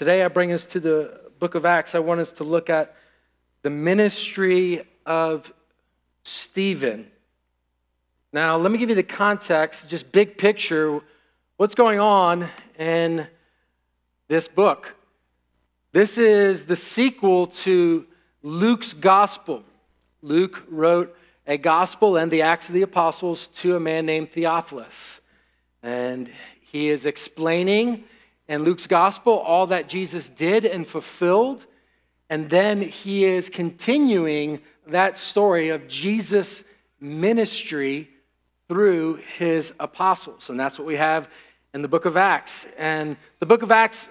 Today, I bring us to the book of Acts. I want us to look at the ministry of Stephen. Now, let me give you the context, just big picture. What's going on in this book? This is the sequel to Luke's gospel. Luke wrote a gospel and the Acts of the Apostles to a man named Theophilus. And he is explaining in Luke's gospel all that Jesus did and fulfilled. And then he is continuing that story of Jesus' ministry through his apostles. And that's what we have in the book of Acts. And the book of Acts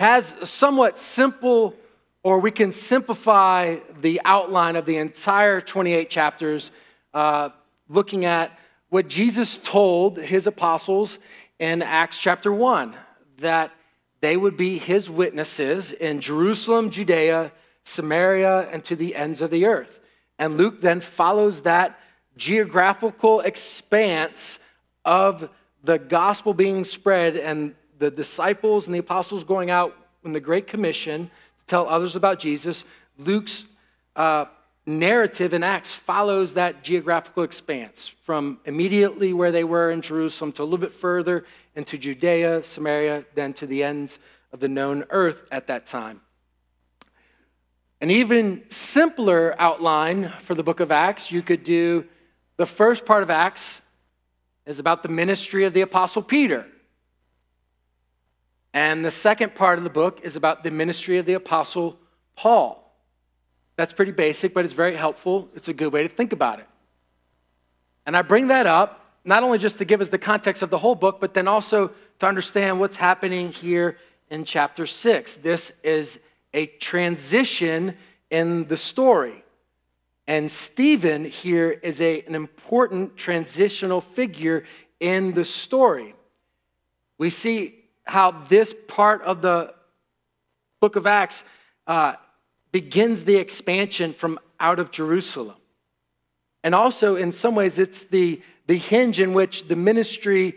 has a somewhat simple, or we can simplify the outline of the entire 28 chapters, uh, looking at what Jesus told his apostles in Acts chapter 1 that they would be his witnesses in Jerusalem, Judea, Samaria, and to the ends of the earth. And Luke then follows that geographical expanse of the gospel being spread and the disciples and the apostles going out in the Great Commission to tell others about Jesus, Luke's uh, narrative in Acts follows that geographical expanse from immediately where they were in Jerusalem to a little bit further into Judea, Samaria, then to the ends of the known earth at that time. An even simpler outline for the book of Acts, you could do the first part of Acts is about the ministry of the Apostle Peter. And the second part of the book is about the ministry of the Apostle Paul. That's pretty basic, but it's very helpful. It's a good way to think about it. And I bring that up not only just to give us the context of the whole book, but then also to understand what's happening here in chapter 6. This is a transition in the story. And Stephen here is a, an important transitional figure in the story. We see how this part of the book of Acts uh, begins the expansion from out of Jerusalem. And also, in some ways, it's the, the hinge in which the ministry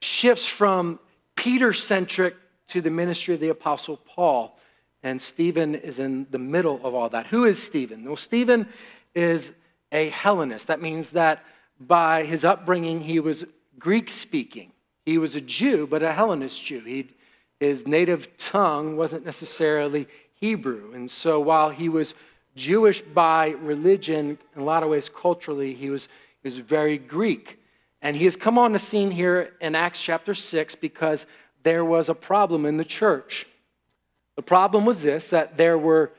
shifts from Peter centric to the ministry of the Apostle Paul. And Stephen is in the middle of all that. Who is Stephen? Well, Stephen is a Hellenist. That means that by his upbringing, he was Greek speaking. He was a Jew, but a Hellenist Jew. He, his native tongue wasn't necessarily Hebrew. And so while he was Jewish by religion, in a lot of ways culturally, he was, he was very Greek. And he has come on the scene here in Acts chapter 6 because there was a problem in the church. The problem was this that there were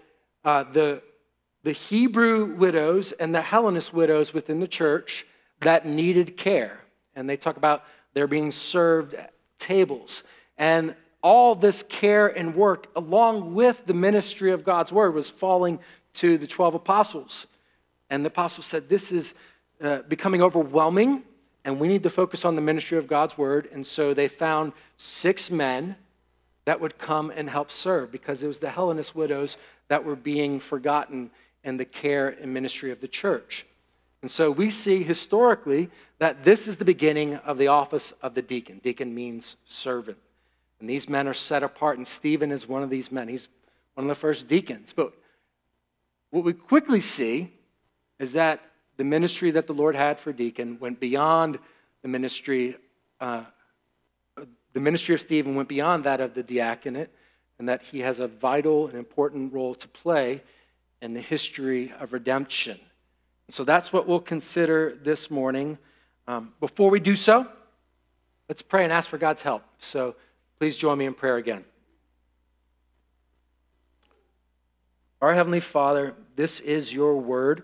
uh, the the Hebrew widows and the Hellenist widows within the church that needed care. And they talk about they're being served at tables. And all this care and work, along with the ministry of God's word, was falling to the 12 apostles. And the apostles said, This is uh, becoming overwhelming, and we need to focus on the ministry of God's word. And so they found six men that would come and help serve because it was the Hellenist widows that were being forgotten in the care and ministry of the church. And so we see historically that this is the beginning of the office of the deacon. Deacon means servant. And these men are set apart, and Stephen is one of these men. He's one of the first deacons. But what we quickly see is that the ministry that the Lord had for deacon went beyond the ministry. Uh, the ministry of Stephen went beyond that of the diaconate, and that he has a vital and important role to play in the history of redemption. So that's what we'll consider this morning. Um, before we do so, let's pray and ask for God's help. So please join me in prayer again. Our Heavenly Father, this is your word.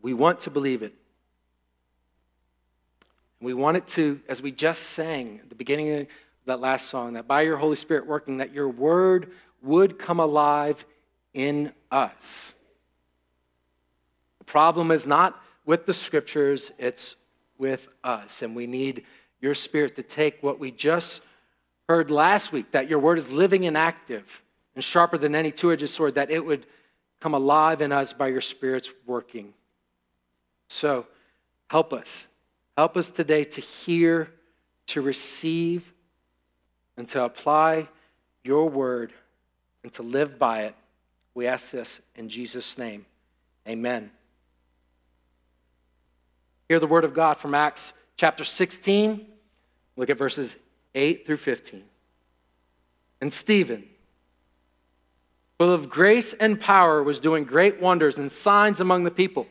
We want to believe it. We want it to, as we just sang at the beginning of that last song, that by your Holy Spirit working, that your word would come alive in us. The problem is not with the scriptures, it's with us. And we need your spirit to take what we just heard last week that your word is living and active and sharper than any two edged sword, that it would come alive in us by your spirit's working. So help us. Help us today to hear, to receive, and to apply your word and to live by it. We ask this in Jesus' name. Amen. Hear the word of God from Acts chapter 16. Look at verses 8 through 15. And Stephen, full of grace and power, was doing great wonders and signs among the people.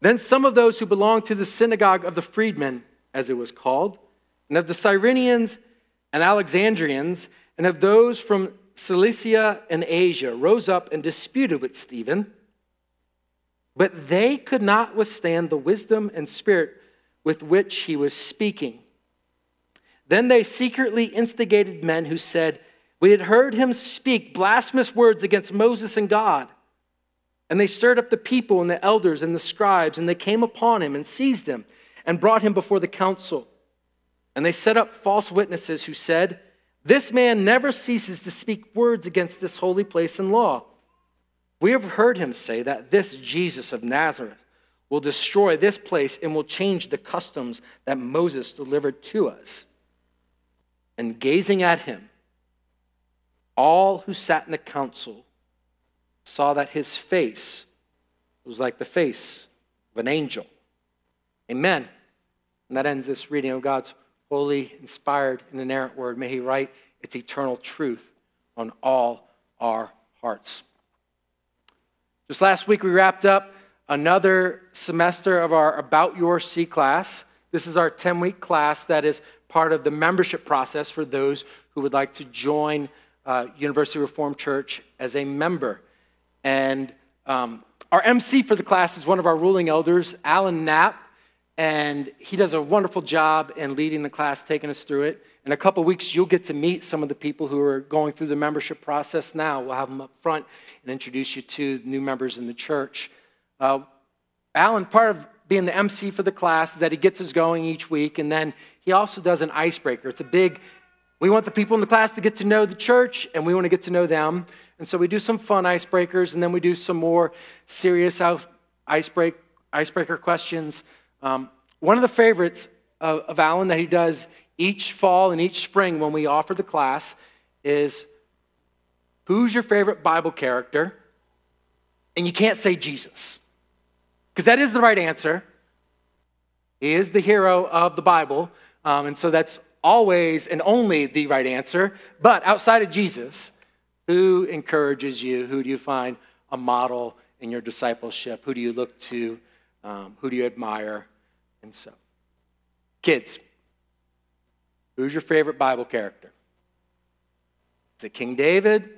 Then some of those who belonged to the synagogue of the freedmen, as it was called, and of the Cyrenians and Alexandrians, and of those from Cilicia and Asia, rose up and disputed with Stephen. But they could not withstand the wisdom and spirit with which he was speaking. Then they secretly instigated men who said, We had heard him speak blasphemous words against Moses and God. And they stirred up the people and the elders and the scribes, and they came upon him and seized him and brought him before the council. And they set up false witnesses who said, This man never ceases to speak words against this holy place and law. We have heard him say that this Jesus of Nazareth will destroy this place and will change the customs that Moses delivered to us. And gazing at him, all who sat in the council saw that his face was like the face of an angel. Amen. And that ends this reading of God's holy, inspired, and inerrant word. May he write its eternal truth on all our hearts. Just last week, we wrapped up another semester of our About URC class. This is our 10 week class that is part of the membership process for those who would like to join uh, University Reformed Church as a member. And um, our MC for the class is one of our ruling elders, Alan Knapp, and he does a wonderful job in leading the class, taking us through it. In a couple weeks, you'll get to meet some of the people who are going through the membership process now. We'll have them up front and introduce you to new members in the church. Uh, Alan, part of being the MC for the class is that he gets us going each week, and then he also does an icebreaker. It's a big, we want the people in the class to get to know the church, and we want to get to know them. And so we do some fun icebreakers, and then we do some more serious icebreak, icebreaker questions. Um, one of the favorites of, of Alan that he does each fall and each spring when we offer the class is who's your favorite Bible character? And you can't say Jesus, because that is the right answer. He is the hero of the Bible, um, and so that's always and only the right answer. But outside of Jesus, who encourages you? Who do you find a model in your discipleship? Who do you look to? Um, who do you admire? And so, kids, who's your favorite Bible character? Is it King David?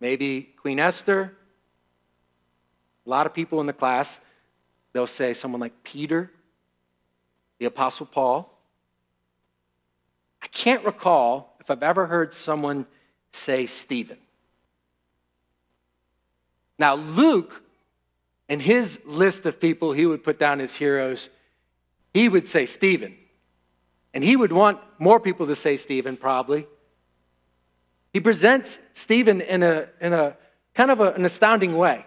Maybe Queen Esther? A lot of people in the class, they'll say someone like Peter, the Apostle Paul. I can't recall if I've ever heard someone say Stephen. Now, Luke, in his list of people he would put down as heroes, he would say Stephen. And he would want more people to say Stephen, probably. He presents Stephen in a, in a kind of a, an astounding way.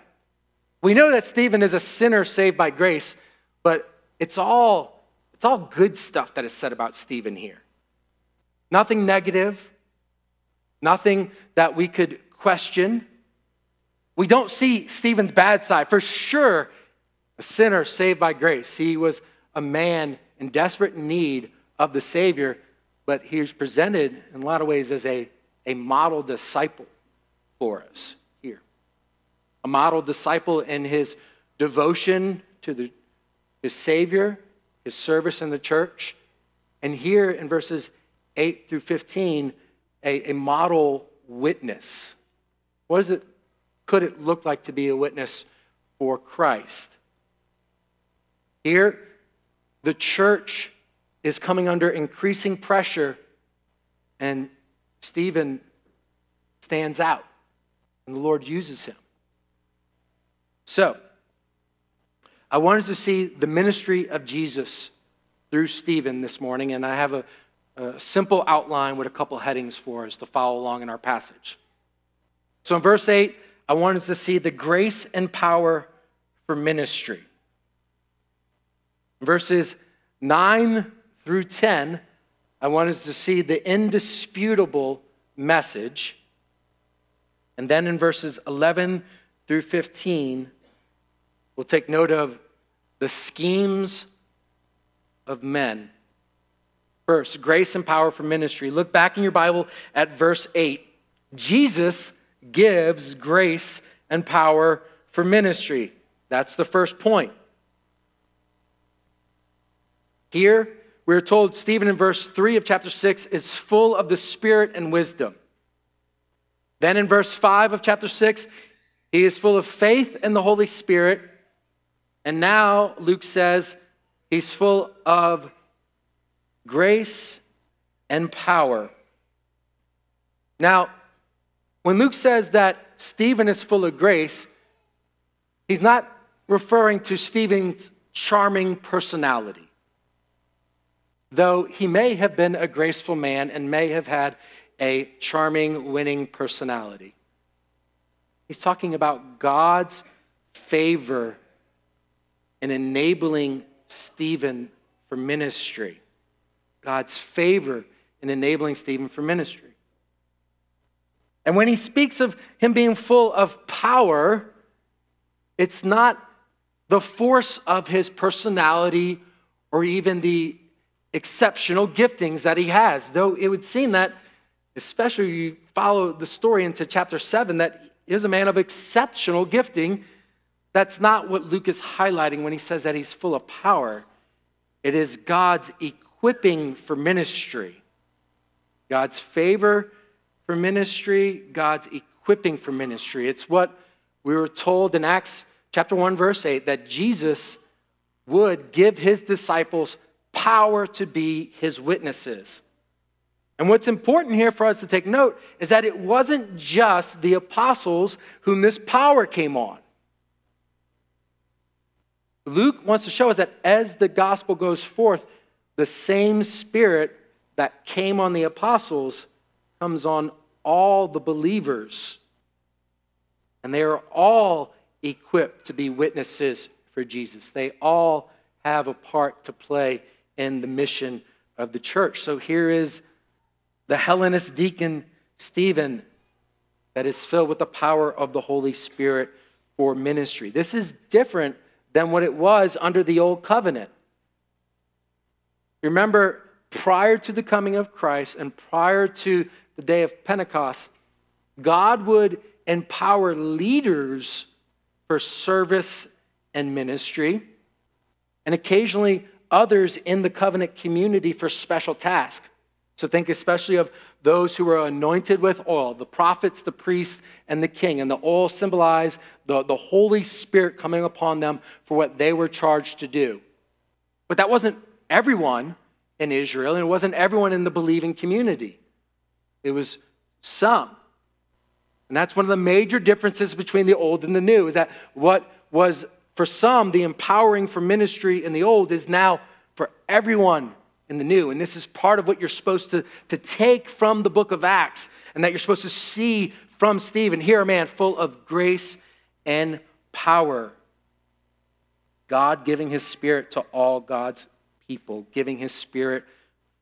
We know that Stephen is a sinner saved by grace, but it's all, it's all good stuff that is said about Stephen here. Nothing negative, nothing that we could question. We don't see Stephen's bad side. For sure, a sinner saved by grace. He was a man in desperate need of the Savior, but he's presented in a lot of ways as a, a model disciple for us. A model disciple in his devotion to the, his Savior, his service in the church. And here in verses 8 through 15, a, a model witness. What does it, could it look like to be a witness for Christ? Here, the church is coming under increasing pressure, and Stephen stands out, and the Lord uses him. So, I wanted to see the ministry of Jesus through Stephen this morning, and I have a, a simple outline with a couple headings for us to follow along in our passage. So in verse 8, I wanted to see the grace and power for ministry. Verses 9 through 10, I wanted to see the indisputable message. And then in verses 11 through 15, we'll take note of the schemes of men. First, grace and power for ministry. Look back in your Bible at verse 8. Jesus gives grace and power for ministry. That's the first point. Here, we're told Stephen in verse 3 of chapter 6 is full of the Spirit and wisdom. Then in verse 5 of chapter 6, he is full of faith and the Holy Spirit. And now, Luke says, he's full of grace and power. Now, when Luke says that Stephen is full of grace, he's not referring to Stephen's charming personality though he may have been a graceful man and may have had a charming, winning personality. He's talking about God's favor in enabling Stephen for ministry. God's favor in enabling Stephen for ministry. And when he speaks of him being full of power, it's not the force of his personality or even the exceptional giftings that he has. Though it would seem that, especially you follow the story into chapter 7, that he is a man of exceptional gifting. That's not what Luke is highlighting when he says that he's full of power. It is God's equipping for ministry, God's favor for ministry, God's equipping for ministry. It's what we were told in Acts chapter 1, verse 8, that Jesus would give his disciples power to be his witnesses. And what's important here for us to take note is that it wasn't just the apostles whom this power came on. Luke wants to show us that as the gospel goes forth, the same spirit that came on the apostles comes on all the believers. And they are all equipped to be witnesses for Jesus. They all have a part to play in the mission of the church. So here is the Hellenist deacon Stephen that is filled with the power of the Holy Spirit for ministry. This is different than what it was under the old covenant. Remember, prior to the coming of Christ and prior to the day of Pentecost, God would empower leaders for service and ministry. And occasionally, others in the covenant community for special tasks. So think especially of those who are anointed with oil, the prophets, the priests, and the king. And the oil symbolized the, the Holy Spirit coming upon them for what they were charged to do. But that wasn't everyone in Israel, and it wasn't everyone in the believing community. It was some. And that's one of the major differences between the old and the new, is that what was for some, the empowering for ministry in the old is now for everyone in the new. And this is part of what you're supposed to, to take from the book of Acts and that you're supposed to see from Stephen. Here, a man full of grace and power. God giving his spirit to all God's people, giving his spirit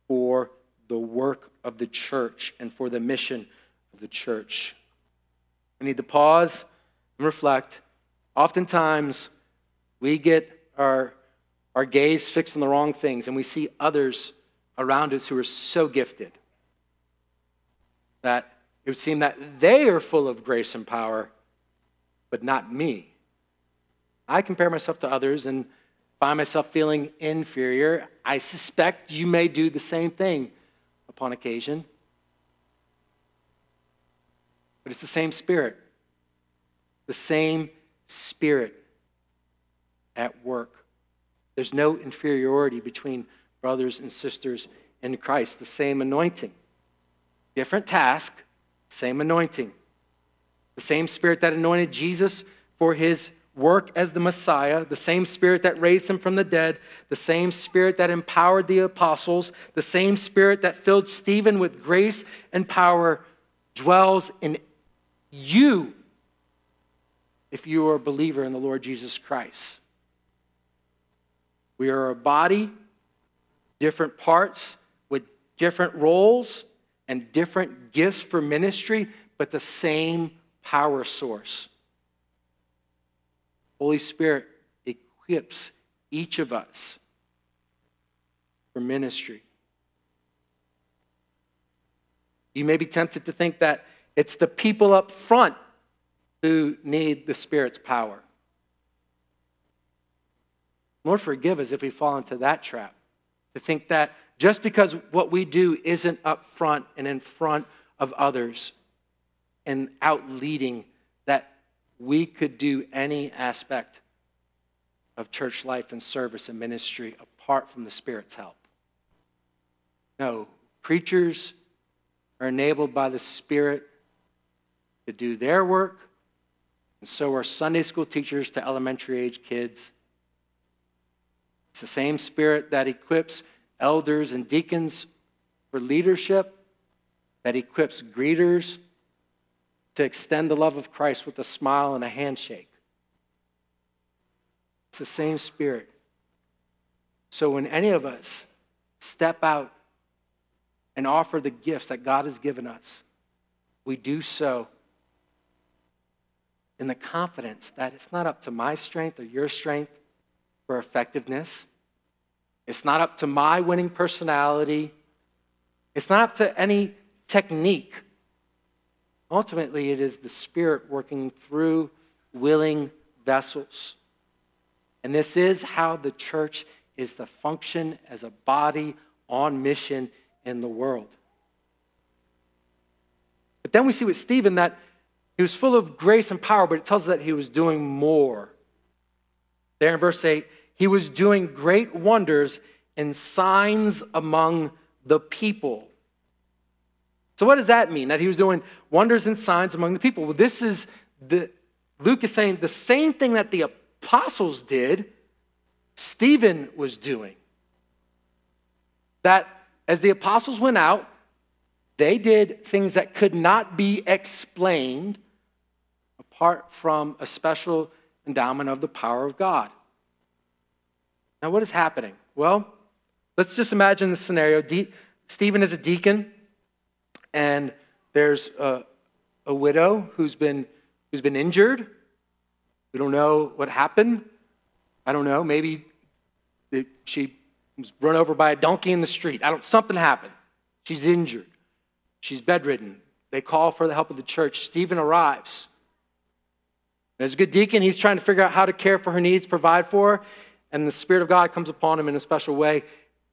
for the work of the church and for the mission of the church. We need to pause and reflect. Oftentimes, we get our, our gaze fixed on the wrong things, and we see others around us who are so gifted that it would seem that they are full of grace and power, but not me. I compare myself to others and find myself feeling inferior. I suspect you may do the same thing upon occasion. But it's the same spirit. The same spirit at work. There's no inferiority between brothers and sisters in Christ. The same anointing, different task, same anointing. The same spirit that anointed Jesus for his work as the Messiah, the same spirit that raised him from the dead, the same spirit that empowered the apostles, the same spirit that filled Stephen with grace and power dwells in you if you are a believer in the Lord Jesus Christ. We are a body, different parts with different roles and different gifts for ministry, but the same power source. Holy Spirit equips each of us for ministry. You may be tempted to think that it's the people up front who need the Spirit's power. Lord, forgive us if we fall into that trap. To think that just because what we do isn't up front and in front of others and out leading, that we could do any aspect of church life and service and ministry apart from the Spirit's help. No, preachers are enabled by the Spirit to do their work, and so are Sunday school teachers to elementary age kids. It's the same Spirit that equips elders and deacons for leadership, that equips greeters to extend the love of Christ with a smile and a handshake. It's the same Spirit. So when any of us step out and offer the gifts that God has given us, we do so in the confidence that it's not up to my strength or your strength for effectiveness. It's not up to my winning personality. It's not up to any technique. Ultimately, it is the Spirit working through willing vessels. And this is how the church is to function as a body on mission in the world. But then we see with Stephen that he was full of grace and power, but it tells us that he was doing more. There in verse 8, he was doing great wonders and signs among the people. So, what does that mean? That he was doing wonders and signs among the people? Well, this is the, Luke is saying the same thing that the apostles did, Stephen was doing. That as the apostles went out, they did things that could not be explained apart from a special endowment of the power of God. Now, what is happening? Well, let's just imagine the scenario. De- Stephen is a deacon, and there's a, a widow who's been, who's been injured. We don't know what happened. I don't know. Maybe she was run over by a donkey in the street. I don't. Something happened. She's injured. She's bedridden. They call for the help of the church. Stephen arrives. As a good deacon, he's trying to figure out how to care for her needs, provide for her, and the Spirit of God comes upon him in a special way.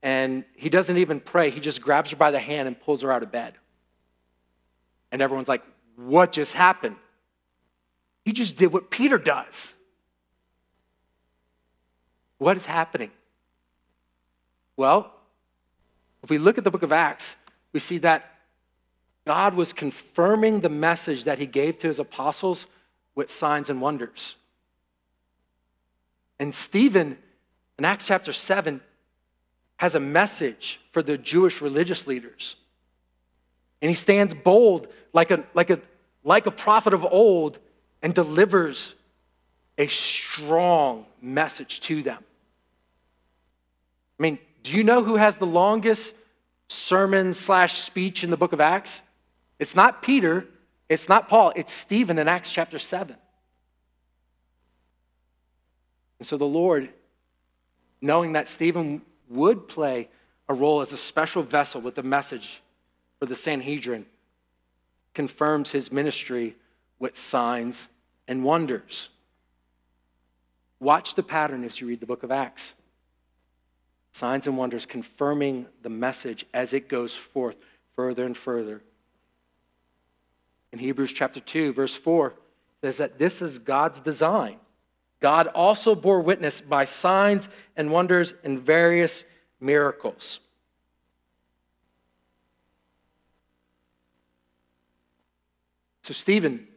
And he doesn't even pray, he just grabs her by the hand and pulls her out of bed. And everyone's like, What just happened? He just did what Peter does. What is happening? Well, if we look at the book of Acts, we see that God was confirming the message that he gave to his apostles with signs and wonders. And Stephen, in Acts chapter 7, has a message for the Jewish religious leaders. And he stands bold like a, like a, like a prophet of old and delivers a strong message to them. I mean, do you know who has the longest sermon slash speech in the book of Acts? It's not Peter, it's not Paul, it's Stephen in Acts chapter 7. And so the Lord, knowing that Stephen would play a role as a special vessel with the message for the Sanhedrin, confirms his ministry with signs and wonders. Watch the pattern as you read the book of Acts. Signs and wonders confirming the message as it goes forth further and further in Hebrews chapter 2, verse 4, says that this is God's design. God also bore witness by signs and wonders and various miracles. So, Stephen,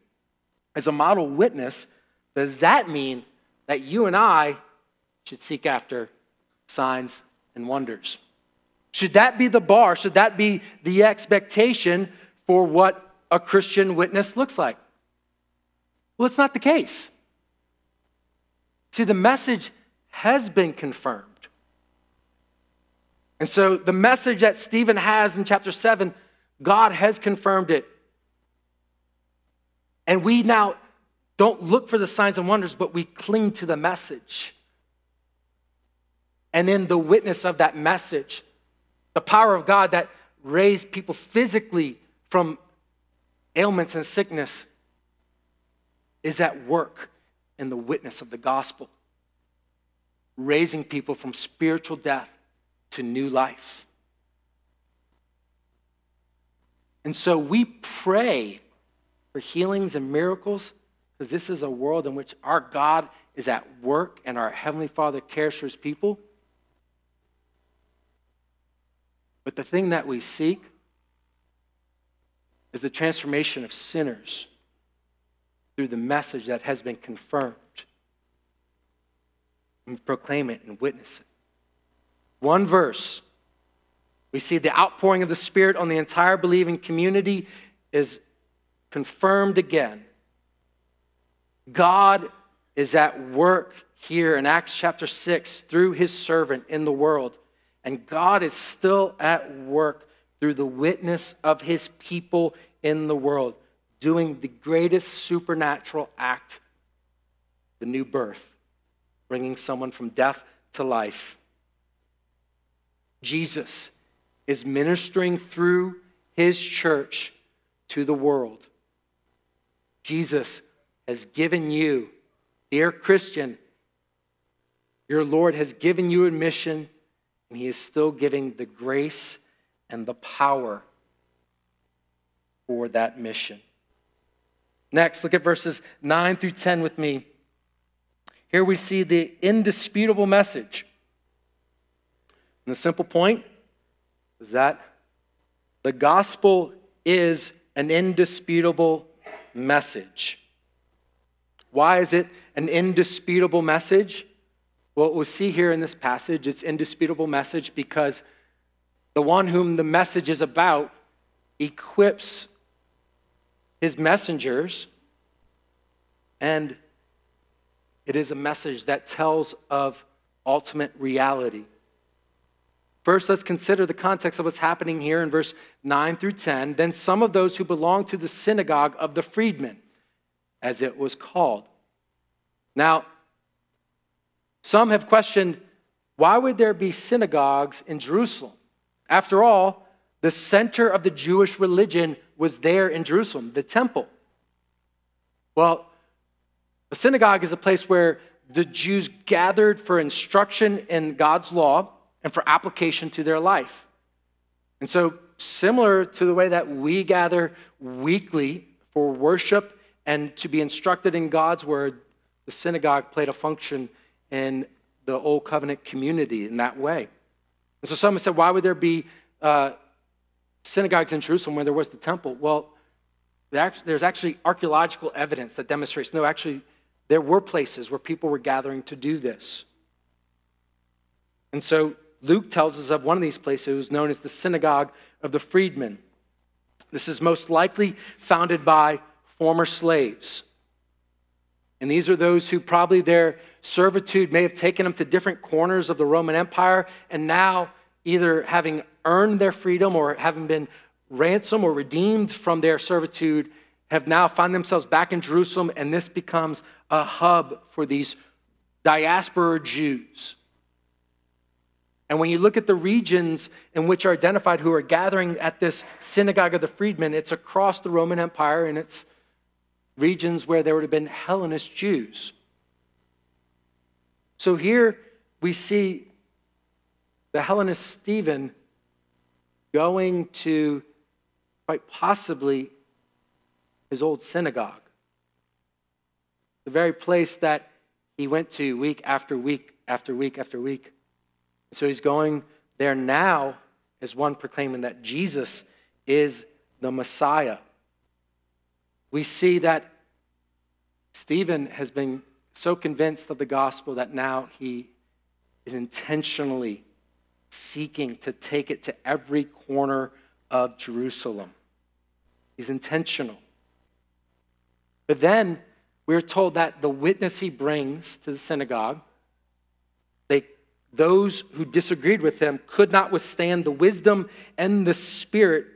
as a model witness, does that mean that you and I should seek after signs and wonders? Should that be the bar? Should that be the expectation for what a Christian witness looks like. Well, it's not the case. See, the message has been confirmed. And so the message that Stephen has in chapter 7, God has confirmed it. And we now don't look for the signs and wonders, but we cling to the message. And in the witness of that message, the power of God that raised people physically from ailments and sickness is at work in the witness of the gospel, raising people from spiritual death to new life. And so we pray for healings and miracles because this is a world in which our God is at work and our Heavenly Father cares for His people. But the thing that we seek is the transformation of sinners through the message that has been confirmed. And proclaim it and witness it. One verse, we see the outpouring of the Spirit on the entire believing community is confirmed again. God is at work here in Acts chapter 6 through his servant in the world. And God is still at work through the witness of his people in the world, doing the greatest supernatural act the new birth, bringing someone from death to life. Jesus is ministering through his church to the world. Jesus has given you, dear Christian, your Lord has given you a mission and he is still giving the grace and the power for that mission. Next, look at verses 9 through 10 with me. Here we see the indisputable message. And the simple point is that the gospel is an indisputable message. Why is it an indisputable message? Well, we'll see here in this passage, it's indisputable message because the one whom the message is about equips his messengers, and it is a message that tells of ultimate reality. First, let's consider the context of what's happening here in verse 9 through 10. Then some of those who belonged to the synagogue of the freedmen, as it was called. Now, some have questioned why would there be synagogues in Jerusalem? After all, the center of the Jewish religion was there in Jerusalem, the temple. Well, a synagogue is a place where the Jews gathered for instruction in God's law and for application to their life. And so, similar to the way that we gather weekly for worship and to be instructed in God's word, the synagogue played a function in the old covenant community in that way. And so someone said, why would there be uh, synagogues in Jerusalem where there was the temple? Well, there's actually archaeological evidence that demonstrates no, actually, there were places where people were gathering to do this. And so Luke tells us of one of these places known as the synagogue of the freedmen. This is most likely founded by former slaves. And these are those who probably their servitude may have taken them to different corners of the Roman Empire, and now, either having earned their freedom or having been ransomed or redeemed from their servitude, have now found themselves back in Jerusalem, and this becomes a hub for these diaspora Jews. And when you look at the regions in which are identified who are gathering at this synagogue of the freedmen, it's across the Roman Empire and it's regions where there would have been Hellenist Jews. So here we see the Hellenist Stephen going to quite possibly his old synagogue, the very place that he went to week after week after week after week. So he's going there now as one proclaiming that Jesus is the Messiah we see that Stephen has been so convinced of the gospel that now he is intentionally seeking to take it to every corner of Jerusalem. He's intentional. But then we're told that the witness he brings to the synagogue, they those who disagreed with him could not withstand the wisdom and the spirit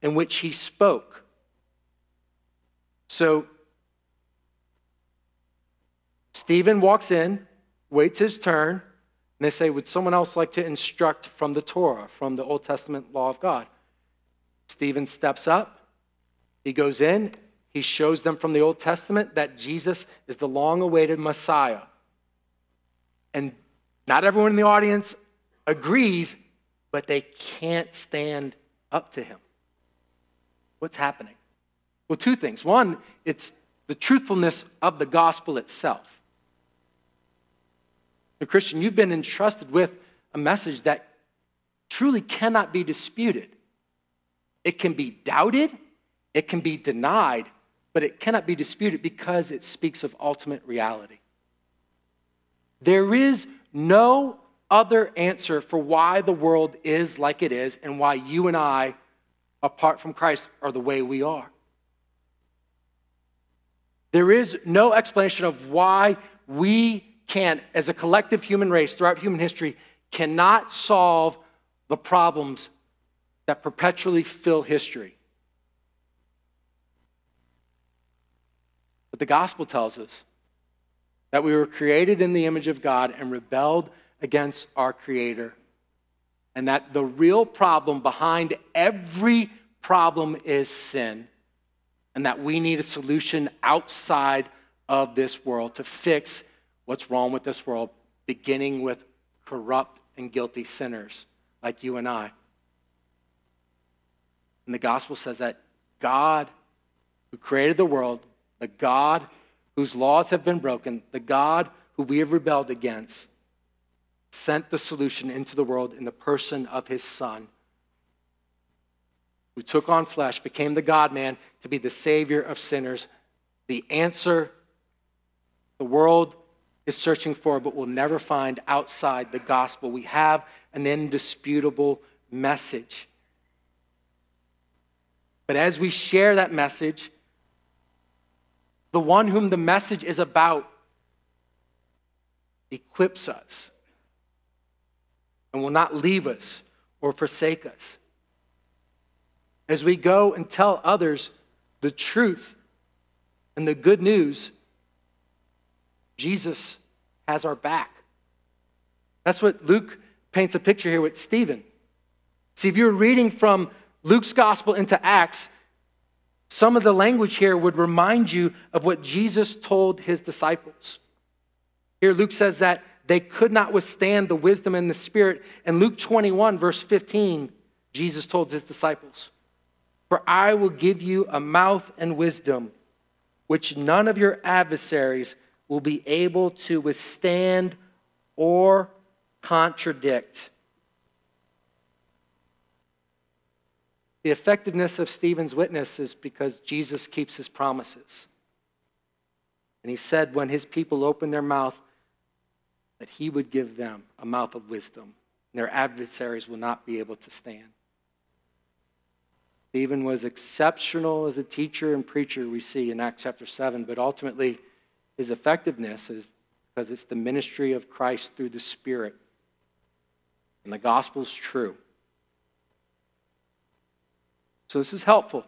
in which he spoke. So, Stephen walks in, waits his turn, and they say, Would someone else like to instruct from the Torah, from the Old Testament law of God? Stephen steps up, he goes in, he shows them from the Old Testament that Jesus is the long awaited Messiah. And not everyone in the audience agrees, but they can't stand up to him. What's happening? Well, two things. One, it's the truthfulness of the gospel itself. Christian, you've been entrusted with a message that truly cannot be disputed. It can be doubted, it can be denied, but it cannot be disputed because it speaks of ultimate reality. There is no other answer for why the world is like it is and why you and I, apart from Christ, are the way we are. There is no explanation of why we can, as a collective human race throughout human history, cannot solve the problems that perpetually fill history. But the gospel tells us that we were created in the image of God and rebelled against our Creator. And that the real problem behind every problem is sin. And that we need a solution outside of this world to fix what's wrong with this world, beginning with corrupt and guilty sinners like you and I. And the gospel says that God, who created the world, the God whose laws have been broken, the God who we have rebelled against, sent the solution into the world in the person of his Son, who took on flesh, became the God man to be the Savior of sinners. The answer the world is searching for, but will never find outside the gospel. We have an indisputable message. But as we share that message, the one whom the message is about equips us and will not leave us or forsake us. As we go and tell others the truth and the good news, Jesus has our back. That's what Luke paints a picture here with Stephen. See, if you're reading from Luke's gospel into Acts, some of the language here would remind you of what Jesus told his disciples. Here, Luke says that they could not withstand the wisdom and the spirit. And Luke 21, verse 15, Jesus told his disciples, For I will give you a mouth and wisdom which none of your adversaries will be able to withstand or contradict. The effectiveness of Stephen's witness is because Jesus keeps his promises. And he said, when his people open their mouth, that he would give them a mouth of wisdom, and their adversaries will not be able to stand. Stephen was exceptional as a teacher and preacher, we see in Acts chapter 7, but ultimately, his effectiveness is because it's the ministry of Christ through the Spirit. And the gospel is true. So this is helpful.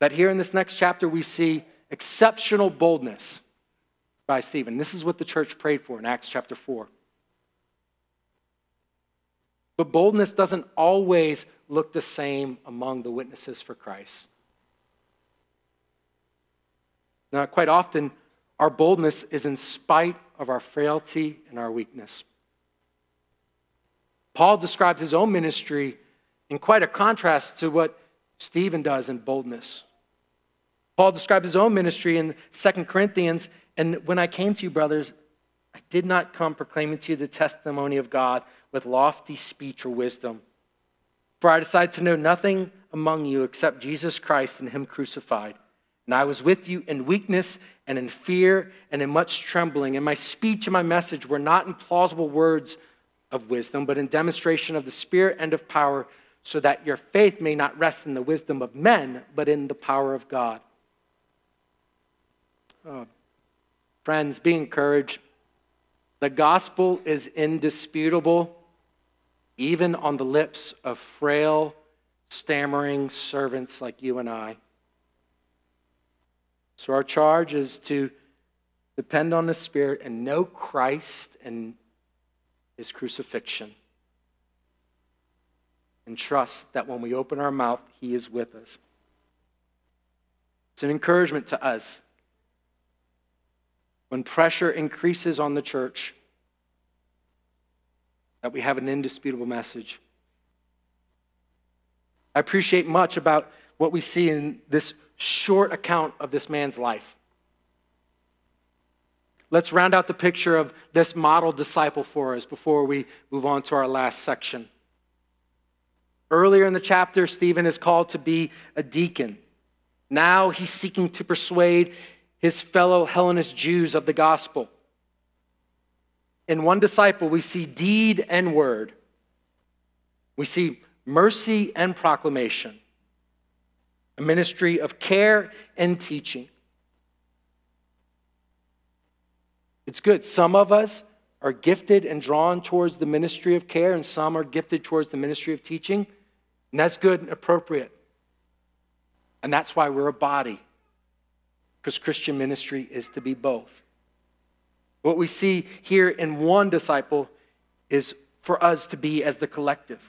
That here in this next chapter, we see exceptional boldness by Stephen. This is what the church prayed for in Acts chapter 4. But boldness doesn't always look the same among the witnesses for Christ. Now, quite often, our boldness is in spite of our frailty and our weakness. Paul described his own ministry in quite a contrast to what Stephen does in boldness. Paul described his own ministry in 2 Corinthians, and when I came to you, brothers, I did not come proclaiming to you the testimony of God with lofty speech or wisdom. For I decided to know nothing among you except Jesus Christ and Him crucified. And I was with you in weakness and in fear and in much trembling. And my speech and my message were not in plausible words of wisdom, but in demonstration of the Spirit and of power so that your faith may not rest in the wisdom of men, but in the power of God. Oh, friends, be encouraged. The gospel is indisputable, even on the lips of frail, stammering servants like you and I. So, our charge is to depend on the Spirit and know Christ and his crucifixion. And trust that when we open our mouth, he is with us. It's an encouragement to us. When pressure increases on the church, that we have an indisputable message. I appreciate much about what we see in this short account of this man's life. Let's round out the picture of this model disciple for us before we move on to our last section. Earlier in the chapter, Stephen is called to be a deacon. Now he's seeking to persuade his fellow Hellenist Jews of the gospel. In one disciple, we see deed and word. We see mercy and proclamation, a ministry of care and teaching. It's good. Some of us are gifted and drawn towards the ministry of care, and some are gifted towards the ministry of teaching. And that's good and appropriate. And that's why we're a body, because Christian ministry is to be both. What we see here in one disciple is for us to be as the collective.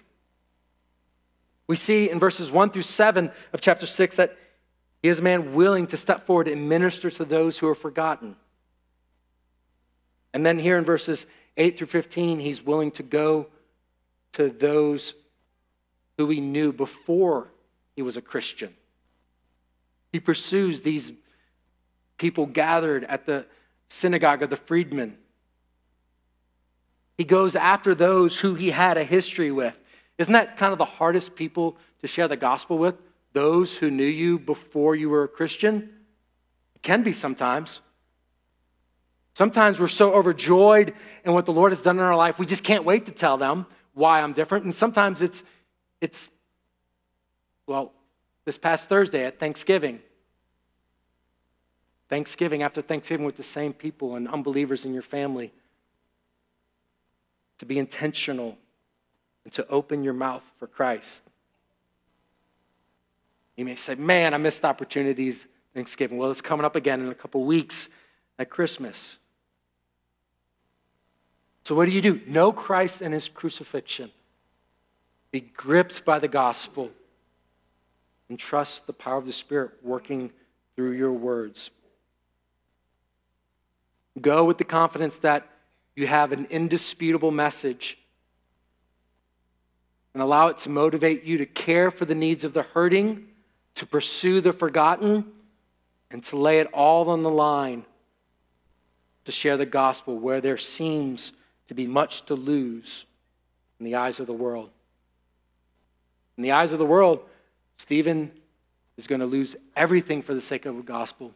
We see in verses 1 through 7 of chapter 6 that he is a man willing to step forward and minister to those who are forgotten. And then here in verses 8 through 15, he's willing to go to those who he knew before he was a Christian. He pursues these people gathered at the synagogue of the freedmen. He goes after those who he had a history with. Isn't that kind of the hardest people to share the gospel with? Those who knew you before you were a Christian? It can be sometimes. Sometimes we're so overjoyed in what the Lord has done in our life, we just can't wait to tell them why I'm different. And sometimes it's, it's well, this past Thursday at Thanksgiving. Thanksgiving, after Thanksgiving with the same people and unbelievers in your family. To be intentional and to open your mouth for Christ. You may say, Man, I missed opportunities Thanksgiving. Well, it's coming up again in a couple weeks at Christmas. So, what do you do? Know Christ and his crucifixion. Be gripped by the gospel and trust the power of the Spirit working through your words. Go with the confidence that you have an indisputable message and allow it to motivate you to care for the needs of the hurting, to pursue the forgotten, and to lay it all on the line to share the gospel where there seems to be much to lose in the eyes of the world. In the eyes of the world, Stephen is going to lose everything for the sake of the gospel.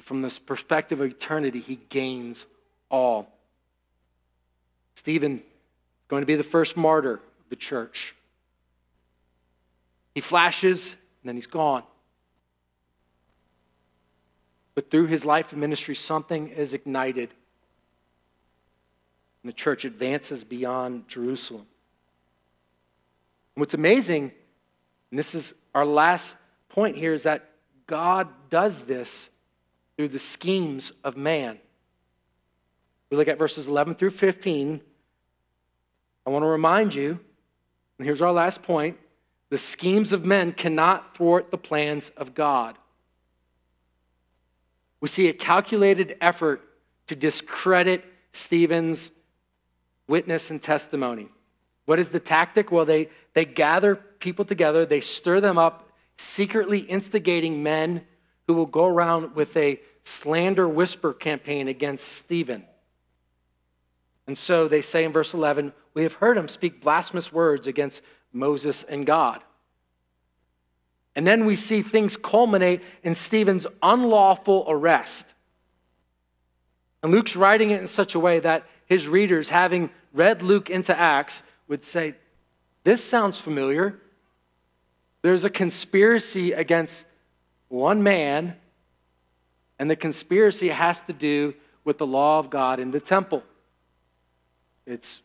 From this perspective of eternity, he gains all. Stephen going to be the first martyr of the church. He flashes, and then he's gone. But through his life and ministry, something is ignited. And the church advances beyond Jerusalem. And what's amazing, and this is our last point here, is that God does this through the schemes of man. We look at verses 11 through 15. I want to remind you, and here's our last point the schemes of men cannot thwart the plans of God. We see a calculated effort to discredit Stephen's witness and testimony. What is the tactic? Well, they, they gather people together, they stir them up, secretly instigating men who will go around with a slander whisper campaign against Stephen. And so they say in verse 11, We have heard him speak blasphemous words against Moses and God. And then we see things culminate in Stephen's unlawful arrest. And Luke's writing it in such a way that his readers, having read Luke into Acts, would say, This sounds familiar. There's a conspiracy against one man, and the conspiracy has to do with the law of God in the temple. It's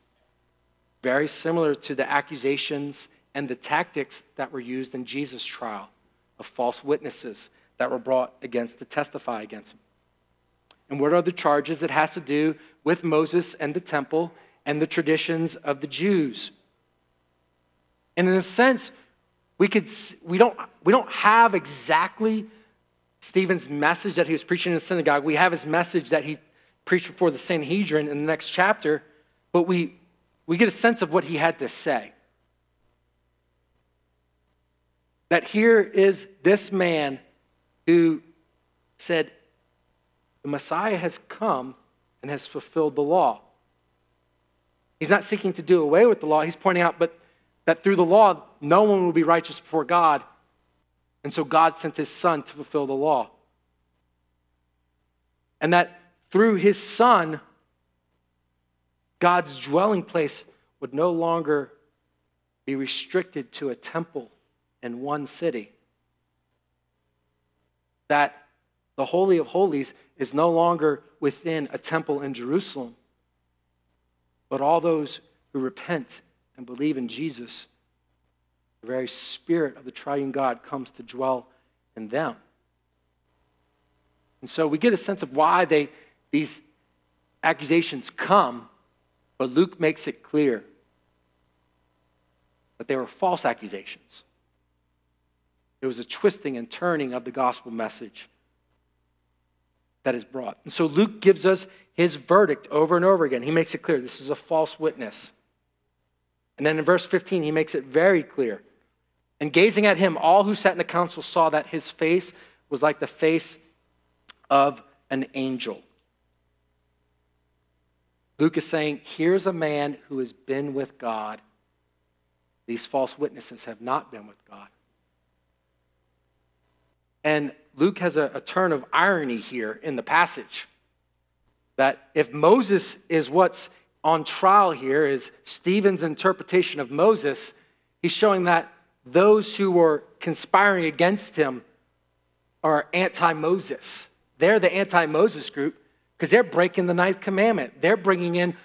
very similar to the accusations and the tactics that were used in Jesus' trial of false witnesses that were brought against to testify against him. And what are the charges? It has to do with Moses and the temple and the traditions of the Jews. And in a sense, we, could, we, don't, we don't have exactly Stephen's message that he was preaching in the synagogue. We have his message that he preached before the Sanhedrin in the next chapter, but we, we get a sense of what he had to say. That here is this man who said, The Messiah has come and has fulfilled the law. He's not seeking to do away with the law. He's pointing out, but that through the law, no one will be righteous before God. And so God sent his son to fulfill the law. And that through his son, God's dwelling place would no longer be restricted to a temple in one city. That the Holy of Holies is no longer within a temple in Jerusalem, but all those who repent and believe in Jesus, the very Spirit of the triune God comes to dwell in them. And so we get a sense of why they, these accusations come, but Luke makes it clear that they were false accusations. It was a twisting and turning of the gospel message that is brought. And so Luke gives us his verdict over and over again. He makes it clear this is a false witness. And then in verse 15, he makes it very clear. And gazing at him, all who sat in the council saw that his face was like the face of an angel. Luke is saying, Here's a man who has been with God. These false witnesses have not been with God. And Luke has a, a turn of irony here in the passage. That if Moses is what's on trial here, is Stephen's interpretation of Moses, he's showing that those who were conspiring against him are anti Moses. They're the anti Moses group because they're breaking the ninth commandment. They're bringing in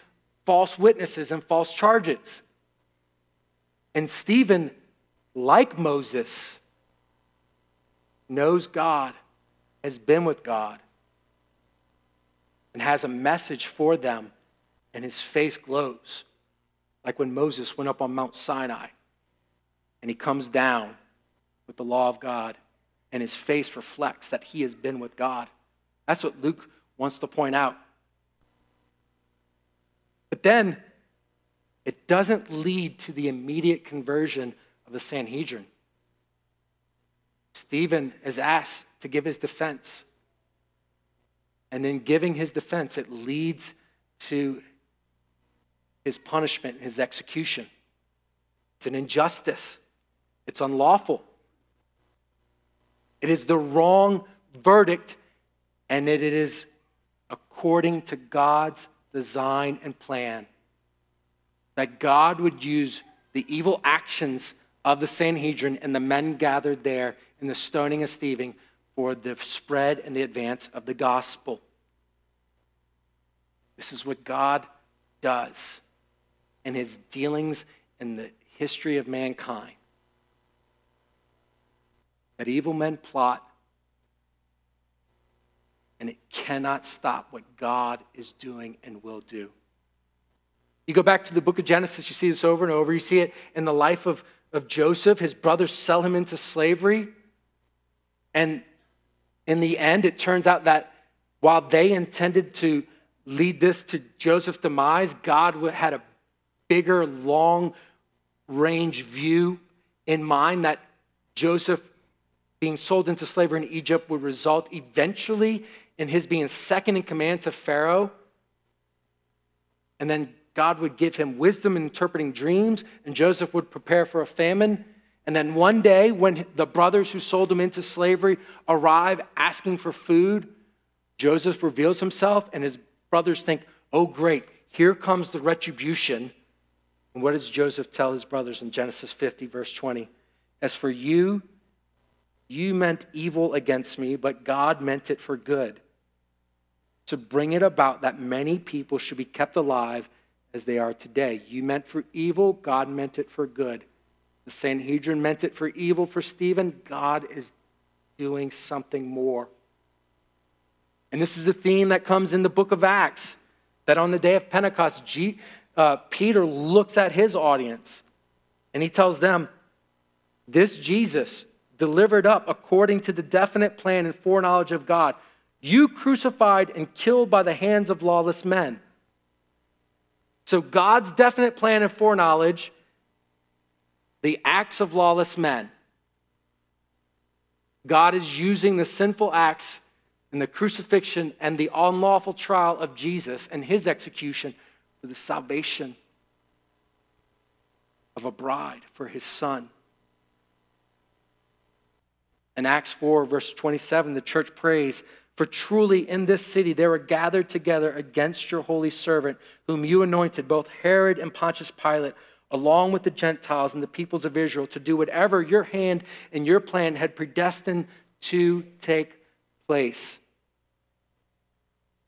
false witnesses and false charges. And Stephen, like Moses, knows God, has been with God, and has a message for them, and his face glows, like when Moses went up on Mount Sinai and he comes down with the law of God, and his face reflects that he has been with God. That's what Luke wants to point out. But then it doesn't lead to the immediate conversion of the Sanhedrin. Stephen is asked to give his defense. And in giving his defense, it leads to his punishment, his execution. It's an injustice, it's unlawful. It is the wrong verdict, and it is according to God's design and plan that God would use the evil actions of the Sanhedrin and the men gathered there in the stoning of Stephen for the spread and the advance of the gospel. This is what God does in his dealings in the history of mankind. That evil men plot, and it cannot stop what God is doing and will do. You go back to the book of Genesis, you see this over and over. You see it in the life of, of Joseph. His brothers sell him into slavery. And in the end, it turns out that while they intended to lead this to Joseph's demise, God had a bigger, long range view in mind that Joseph being sold into slavery in Egypt would result eventually in his being second in command to Pharaoh. And then God would give him wisdom in interpreting dreams, and Joseph would prepare for a famine. And then one day, when the brothers who sold him into slavery arrive asking for food, Joseph reveals himself, and his brothers think, oh, great, here comes the retribution. And what does Joseph tell his brothers in Genesis 50, verse 20? As for you, you meant evil against me, but God meant it for good, to bring it about that many people should be kept alive as they are today. You meant for evil, God meant it for good. The Sanhedrin meant it for evil for Stephen. God is doing something more. And this is a theme that comes in the book of Acts that on the day of Pentecost, G, uh, Peter looks at his audience and he tells them, This Jesus, delivered up according to the definite plan and foreknowledge of God, you crucified and killed by the hands of lawless men. So, God's definite plan and foreknowledge, the acts of lawless men. God is using the sinful acts and the crucifixion and the unlawful trial of Jesus and his execution for the salvation of a bride for his son. In Acts 4, verse 27, the church prays, For truly in this city they were gathered together against your holy servant, whom you anointed, both Herod and Pontius Pilate, along with the Gentiles and the peoples of Israel, to do whatever your hand and your plan had predestined to take place.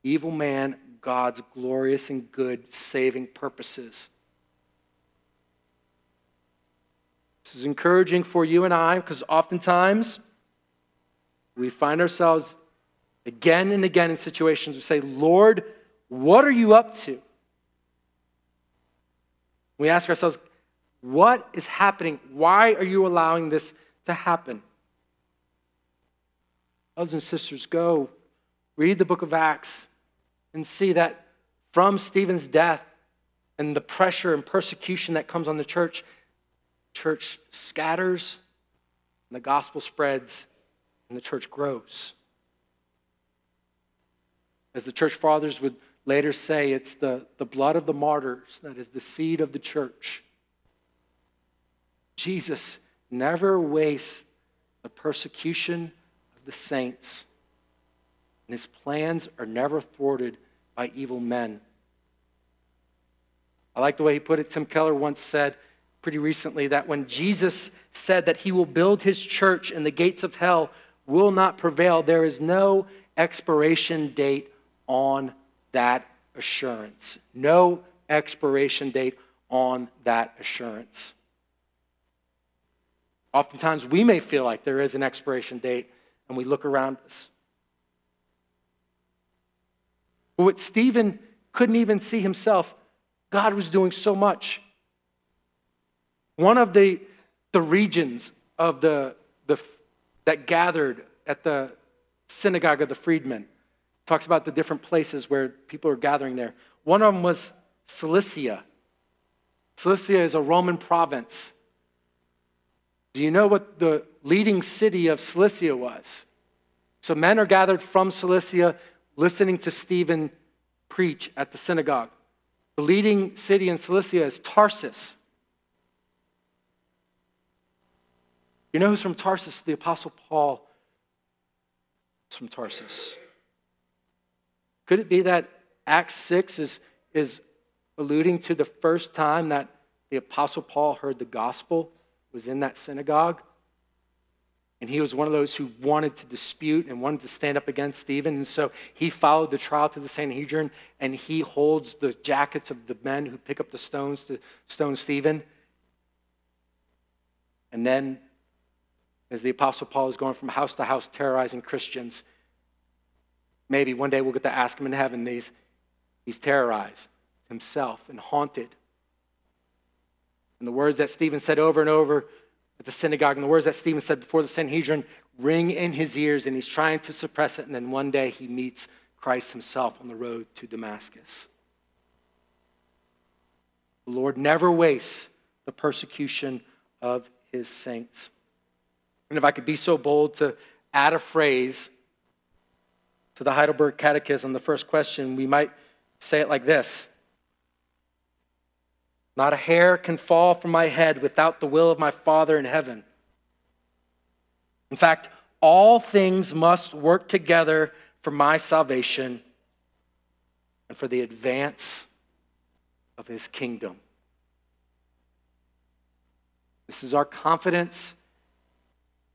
Evil man, God's glorious and good saving purposes. This is encouraging for you and I because oftentimes we find ourselves again and again in situations we say, Lord, what are you up to? We ask ourselves, what is happening? Why are you allowing this to happen? Brothers and sisters, go read the book of Acts and see that from Stephen's death and the pressure and persecution that comes on the church, church scatters and the gospel spreads and the church grows. As the church fathers would later say, it's the, the blood of the martyrs that is the seed of the church. Jesus never wastes the persecution of the saints, and his plans are never thwarted by evil men. I like the way he put it. Tim Keller once said pretty recently that when Jesus said that he will build his church and the gates of hell will not prevail, there is no expiration date on that assurance. No expiration date on that assurance. Oftentimes, we may feel like there is an expiration date, and we look around us. But what Stephen couldn't even see himself, God was doing so much. One of the, the regions of the, the, that gathered at the synagogue of the freedmen talks about the different places where people are gathering there. One of them was Cilicia. Cilicia is a Roman province. Do you know what the leading city of Cilicia was? So men are gathered from Cilicia listening to Stephen preach at the synagogue. The leading city in Cilicia is Tarsus. You know who's from Tarsus? The Apostle Paul is from Tarsus. Could it be that Acts 6 is, is alluding to the first time that the Apostle Paul heard the gospel was in that synagogue? And he was one of those who wanted to dispute and wanted to stand up against Stephen. And so he followed the trial to the Sanhedrin and he holds the jackets of the men who pick up the stones to stone Stephen. And then, as the Apostle Paul is going from house to house terrorizing Christians, maybe one day we'll get to ask him in heaven. He's, he's terrorized himself and haunted. And the words that Stephen said over and over at the synagogue, and the words that Stephen said before the Sanhedrin ring in his ears, and he's trying to suppress it. And then one day he meets Christ himself on the road to Damascus. The Lord never wastes the persecution of his saints. And if I could be so bold to add a phrase to the Heidelberg Catechism, the first question, we might say it like this not a hair can fall from my head without the will of my Father in heaven. In fact, all things must work together for my salvation and for the advance of his kingdom. This is our confidence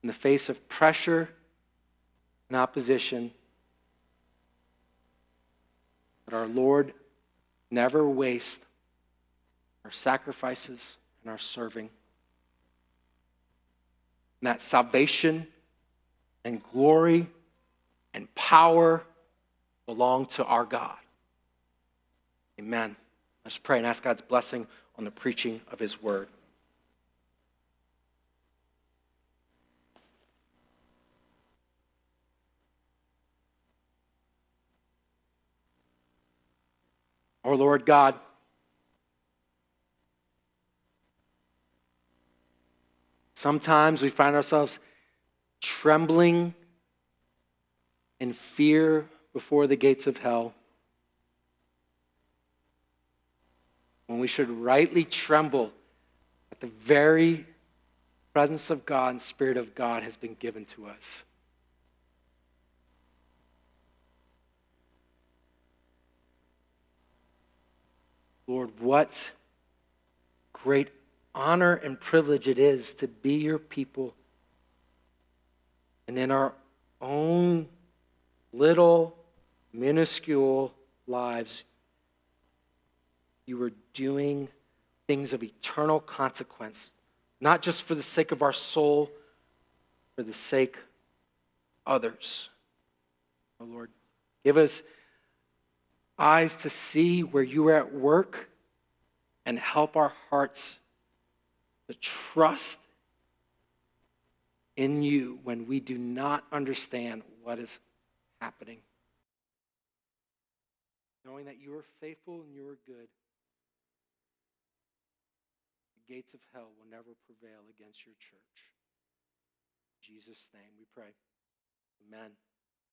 in the face of pressure and opposition. that our Lord never waste our sacrifices and our serving. And that salvation and glory and power belong to our God. Amen. Let's pray and ask God's blessing on the preaching of his word. Our Lord God, sometimes we find ourselves trembling in fear before the gates of hell. When we should rightly tremble at the very presence of God and Spirit of God has been given to us. Lord, what great honor and privilege it is to be your people. And in our own little, minuscule lives, you are doing things of eternal consequence, not just for the sake of our soul, for the sake of others. Oh Lord, give us eyes to see where you are at work and help our hearts to trust in you when we do not understand what is happening. Knowing that you are faithful and you are good, the gates of hell will never prevail against your church. In Jesus' name we pray. Amen.